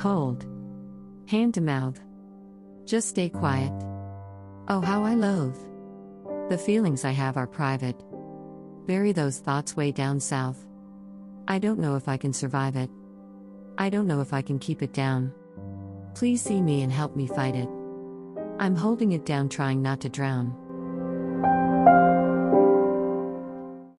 Hold. Hand to mouth. Just stay quiet. Oh, how I loathe. The feelings I have are private. Bury those thoughts way down south. I don't know if I can survive it. I don't know if I can keep it down. Please see me and help me fight it. I'm holding it down, trying not to drown.